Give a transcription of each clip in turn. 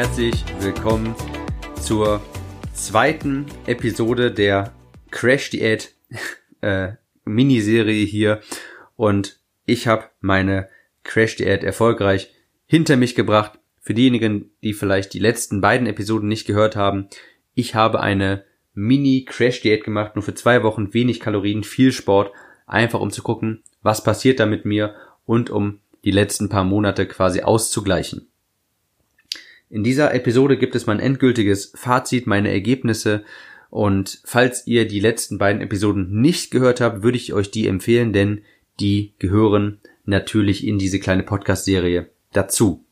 herzlich willkommen zur zweiten Episode der Crash Diät äh, Miniserie hier und ich habe meine Crash Diät erfolgreich hinter mich gebracht. Für diejenigen, die vielleicht die letzten beiden Episoden nicht gehört haben, ich habe eine Mini Crash Diät gemacht, nur für zwei Wochen, wenig Kalorien, viel Sport, einfach um zu gucken, was passiert da mit mir und um die letzten paar Monate quasi auszugleichen. In dieser Episode gibt es mein endgültiges Fazit, meine Ergebnisse und falls ihr die letzten beiden Episoden nicht gehört habt, würde ich euch die empfehlen, denn die gehören natürlich in diese kleine Podcast-Serie dazu.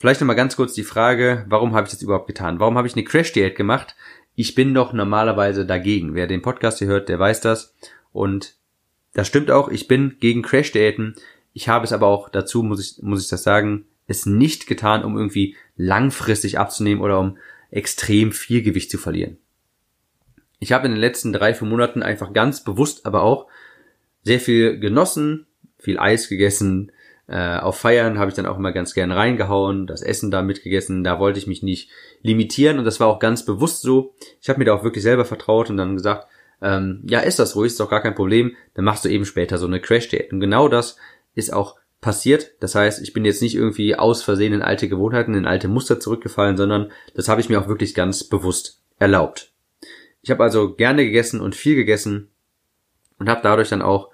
Vielleicht nochmal ganz kurz die Frage, warum habe ich das überhaupt getan? Warum habe ich eine Crash-Diät gemacht? Ich bin doch normalerweise dagegen. Wer den Podcast hier hört, der weiß das. Und das stimmt auch, ich bin gegen Crash-Diäten. Ich habe es aber auch dazu, muss ich, muss ich das sagen, es nicht getan, um irgendwie langfristig abzunehmen oder um extrem viel Gewicht zu verlieren. Ich habe in den letzten drei, vier Monaten einfach ganz bewusst, aber auch sehr viel genossen, viel Eis gegessen. Äh, auf Feiern habe ich dann auch immer ganz gern reingehauen, das Essen da mitgegessen. Da wollte ich mich nicht limitieren und das war auch ganz bewusst so. Ich habe mir da auch wirklich selber vertraut und dann gesagt, ähm, ja, ist das ruhig, ist doch gar kein Problem. Dann machst du eben später so eine Crash-Diät. Und genau das ist auch passiert. Das heißt, ich bin jetzt nicht irgendwie aus Versehen in alte Gewohnheiten, in alte Muster zurückgefallen, sondern das habe ich mir auch wirklich ganz bewusst erlaubt. Ich habe also gerne gegessen und viel gegessen und habe dadurch dann auch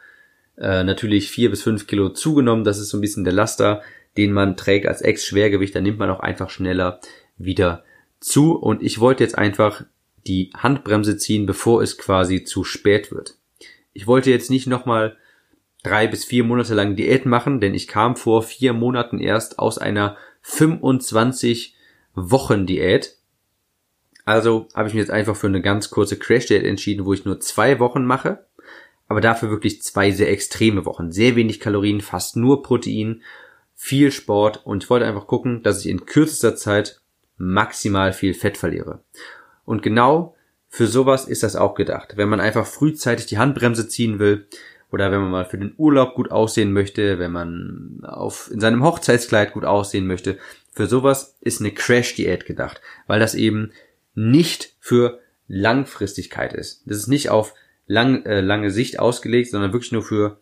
äh, natürlich vier bis fünf Kilo zugenommen. Das ist so ein bisschen der Laster, den man trägt als Ex-Schwergewicht. Da nimmt man auch einfach schneller wieder zu. Und ich wollte jetzt einfach die Handbremse ziehen, bevor es quasi zu spät wird. Ich wollte jetzt nicht nochmal drei bis vier Monate lang Diät machen, denn ich kam vor vier Monaten erst aus einer 25 Wochen Diät. Also habe ich mich jetzt einfach für eine ganz kurze Crash Diät entschieden, wo ich nur zwei Wochen mache, aber dafür wirklich zwei sehr extreme Wochen. Sehr wenig Kalorien, fast nur Protein, viel Sport und ich wollte einfach gucken, dass ich in kürzester Zeit maximal viel Fett verliere. Und genau für sowas ist das auch gedacht. Wenn man einfach frühzeitig die Handbremse ziehen will, oder wenn man mal für den Urlaub gut aussehen möchte, wenn man auf, in seinem Hochzeitskleid gut aussehen möchte. Für sowas ist eine Crash-Diät gedacht, weil das eben nicht für Langfristigkeit ist. Das ist nicht auf lang, äh, lange Sicht ausgelegt, sondern wirklich nur für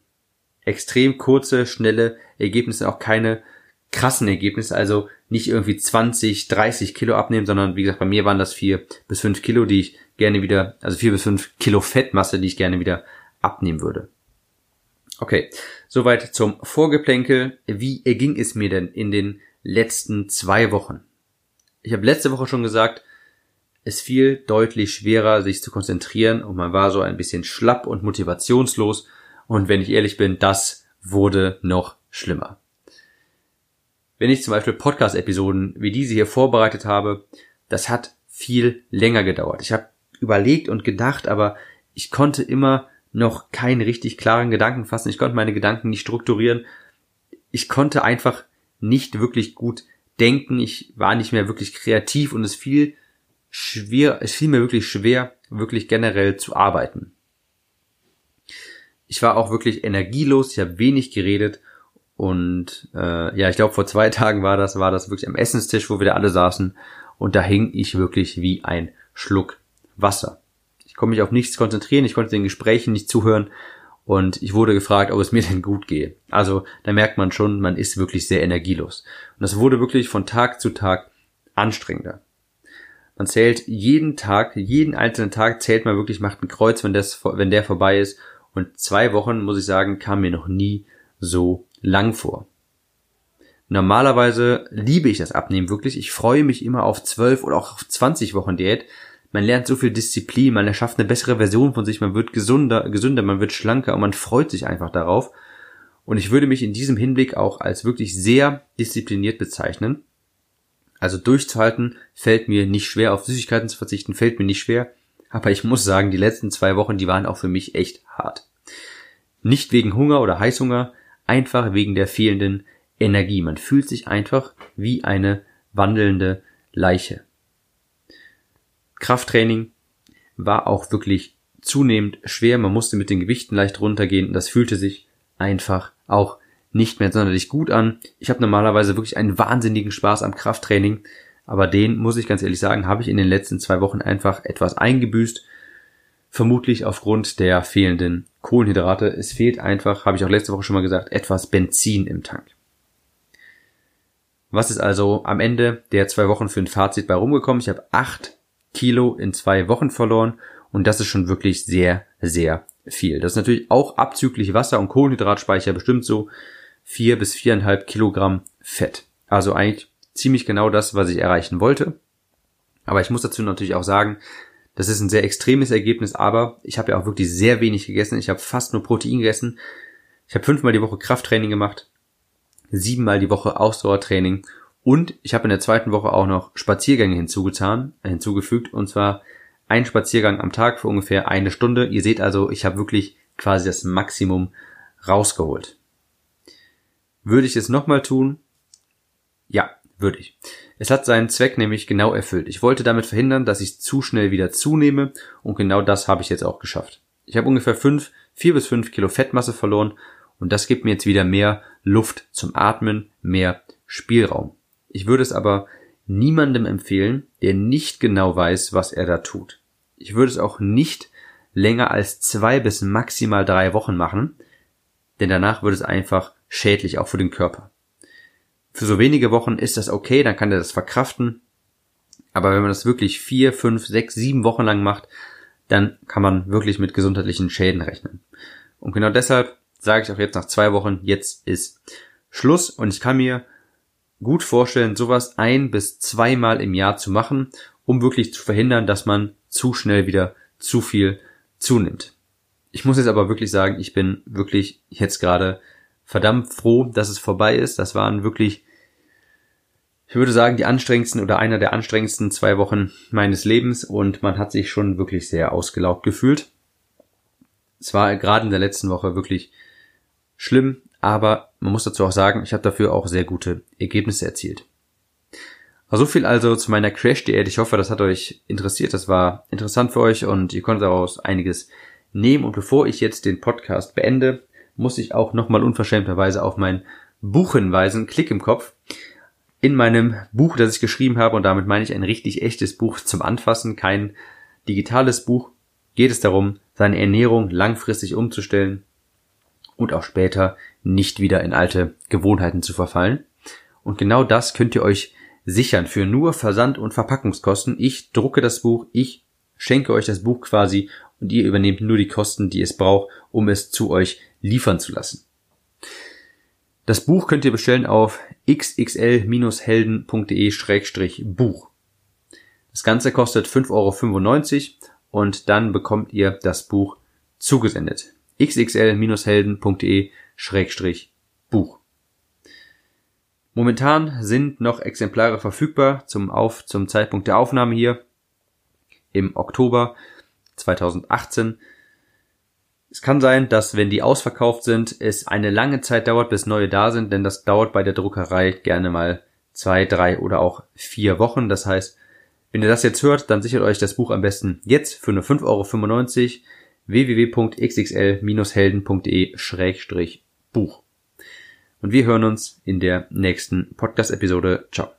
extrem kurze, schnelle Ergebnisse, auch keine krassen Ergebnisse, also nicht irgendwie 20, 30 Kilo abnehmen, sondern wie gesagt, bei mir waren das vier bis fünf Kilo, die ich gerne wieder, also vier bis fünf Kilo Fettmasse, die ich gerne wieder abnehmen würde. Okay, soweit zum Vorgeplänkel. Wie erging es mir denn in den letzten zwei Wochen? Ich habe letzte Woche schon gesagt, es fiel deutlich schwerer, sich zu konzentrieren und man war so ein bisschen schlapp und motivationslos. Und wenn ich ehrlich bin, das wurde noch schlimmer. Wenn ich zum Beispiel Podcast-Episoden wie diese hier vorbereitet habe, das hat viel länger gedauert. Ich habe überlegt und gedacht, aber ich konnte immer noch keinen richtig klaren Gedanken fassen. Ich konnte meine Gedanken nicht strukturieren. Ich konnte einfach nicht wirklich gut denken. Ich war nicht mehr wirklich kreativ und es fiel schwer, es fiel mir wirklich schwer, wirklich generell zu arbeiten. Ich war auch wirklich energielos, ich habe wenig geredet und äh, ja, ich glaube vor zwei Tagen war das, war das wirklich am Essenstisch, wo wir da alle saßen und da hing ich wirklich wie ein Schluck Wasser. Ich konnte mich auf nichts konzentrieren, ich konnte den Gesprächen nicht zuhören und ich wurde gefragt, ob es mir denn gut gehe. Also da merkt man schon, man ist wirklich sehr energielos. Und das wurde wirklich von Tag zu Tag anstrengender. Man zählt jeden Tag, jeden einzelnen Tag zählt man wirklich, macht ein Kreuz, wenn, das, wenn der vorbei ist. Und zwei Wochen, muss ich sagen, kam mir noch nie so lang vor. Normalerweise liebe ich das Abnehmen wirklich. Ich freue mich immer auf zwölf oder auch auf 20 Wochen Diät, man lernt so viel Disziplin, man erschafft eine bessere Version von sich, man wird gesunder, gesünder, man wird schlanker und man freut sich einfach darauf. Und ich würde mich in diesem Hinblick auch als wirklich sehr diszipliniert bezeichnen. Also durchzuhalten fällt mir nicht schwer, auf Süßigkeiten zu verzichten fällt mir nicht schwer. Aber ich muss sagen, die letzten zwei Wochen, die waren auch für mich echt hart. Nicht wegen Hunger oder Heißhunger, einfach wegen der fehlenden Energie. Man fühlt sich einfach wie eine wandelnde Leiche. Krafttraining war auch wirklich zunehmend schwer. Man musste mit den Gewichten leicht runtergehen. Das fühlte sich einfach auch nicht mehr sonderlich gut an. Ich habe normalerweise wirklich einen wahnsinnigen Spaß am Krafttraining, aber den, muss ich ganz ehrlich sagen, habe ich in den letzten zwei Wochen einfach etwas eingebüßt. Vermutlich aufgrund der fehlenden Kohlenhydrate. Es fehlt einfach, habe ich auch letzte Woche schon mal gesagt, etwas Benzin im Tank. Was ist also am Ende der zwei Wochen für ein Fazit bei rumgekommen? Ich habe acht Kilo in zwei Wochen verloren und das ist schon wirklich sehr, sehr viel. Das ist natürlich auch abzüglich Wasser und Kohlenhydratspeicher bestimmt so vier bis viereinhalb Kilogramm Fett. Also eigentlich ziemlich genau das, was ich erreichen wollte. Aber ich muss dazu natürlich auch sagen, das ist ein sehr extremes Ergebnis, aber ich habe ja auch wirklich sehr wenig gegessen. Ich habe fast nur Protein gegessen. Ich habe fünfmal die Woche Krafttraining gemacht, siebenmal die Woche Ausdauertraining und ich habe in der zweiten Woche auch noch Spaziergänge hinzugetan, hinzugefügt und zwar ein Spaziergang am Tag für ungefähr eine Stunde. Ihr seht also, ich habe wirklich quasi das Maximum rausgeholt. Würde ich es nochmal tun? Ja, würde ich. Es hat seinen Zweck nämlich genau erfüllt. Ich wollte damit verhindern, dass ich zu schnell wieder zunehme und genau das habe ich jetzt auch geschafft. Ich habe ungefähr fünf, vier bis fünf Kilo Fettmasse verloren und das gibt mir jetzt wieder mehr Luft zum Atmen, mehr Spielraum. Ich würde es aber niemandem empfehlen, der nicht genau weiß, was er da tut. Ich würde es auch nicht länger als zwei bis maximal drei Wochen machen, denn danach wird es einfach schädlich, auch für den Körper. Für so wenige Wochen ist das okay, dann kann er das verkraften. Aber wenn man das wirklich vier, fünf, sechs, sieben Wochen lang macht, dann kann man wirklich mit gesundheitlichen Schäden rechnen. Und genau deshalb sage ich auch jetzt nach zwei Wochen, jetzt ist Schluss und ich kann mir gut vorstellen, sowas ein bis zweimal im Jahr zu machen, um wirklich zu verhindern, dass man zu schnell wieder zu viel zunimmt. Ich muss jetzt aber wirklich sagen, ich bin wirklich jetzt gerade verdammt froh, dass es vorbei ist. Das waren wirklich, ich würde sagen, die anstrengendsten oder einer der anstrengendsten zwei Wochen meines Lebens und man hat sich schon wirklich sehr ausgelaugt gefühlt. Es war gerade in der letzten Woche wirklich schlimm, aber man muss dazu auch sagen, ich habe dafür auch sehr gute Ergebnisse erzielt. So viel also zu meiner Crash-Diät. Ich hoffe, das hat euch interessiert. Das war interessant für euch und ihr konntet daraus einiges nehmen. Und bevor ich jetzt den Podcast beende, muss ich auch nochmal unverschämterweise auf mein Buch hinweisen. Klick im Kopf. In meinem Buch, das ich geschrieben habe, und damit meine ich ein richtig echtes Buch zum Anfassen, kein digitales Buch, geht es darum, seine Ernährung langfristig umzustellen und auch später nicht wieder in alte Gewohnheiten zu verfallen. Und genau das könnt ihr euch sichern für nur Versand und Verpackungskosten. Ich drucke das Buch, ich schenke euch das Buch quasi und ihr übernehmt nur die Kosten, die es braucht, um es zu euch liefern zu lassen. Das Buch könnt ihr bestellen auf xxl-helden.de-buch. Das Ganze kostet 5,95 Euro und dann bekommt ihr das Buch zugesendet. xxl-helden.de-buch. Momentan sind noch Exemplare verfügbar zum, Auf, zum Zeitpunkt der Aufnahme hier im Oktober 2018. Es kann sein, dass wenn die ausverkauft sind, es eine lange Zeit dauert, bis neue da sind, denn das dauert bei der Druckerei gerne mal zwei, drei oder auch vier Wochen. Das heißt, wenn ihr das jetzt hört, dann sichert euch das Buch am besten jetzt für nur 5,95 Euro www.xxl-helden.de-buch. Und wir hören uns in der nächsten Podcast-Episode. Ciao.